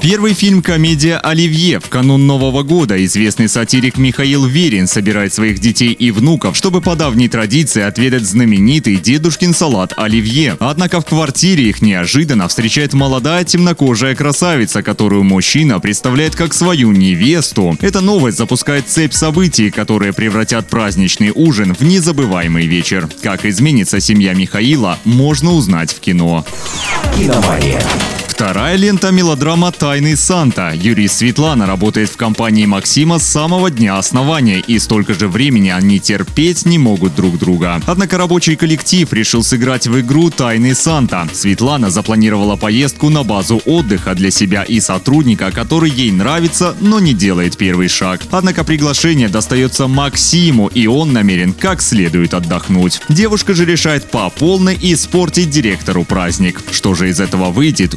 Первый фильм «Комедия Оливье» в канун Нового года известный сатирик Михаил Верин собирает своих детей и внуков, чтобы по давней традиции отведать знаменитый дедушкин салат Оливье. Однако в квартире их неожиданно встречает молодая темнокожая красавица, которую мужчина представляет как свою невесту. Эта новость запускает цепь событий, которые превратят праздничный ужин в незабываемый вечер. Как изменится семья Михаила, можно узнать в кино. «Киномания». Вторая лента – мелодрама «Тайный Санта». Юрий Светлана работает в компании Максима с самого дня основания, и столько же времени они терпеть не могут друг друга. Однако рабочий коллектив решил сыграть в игру «Тайный Санта». Светлана запланировала поездку на базу отдыха для себя и сотрудника, который ей нравится, но не делает первый шаг. Однако приглашение достается Максиму, и он намерен как следует отдохнуть. Девушка же решает по полной испортить директору праздник. Что же из этого выйдет,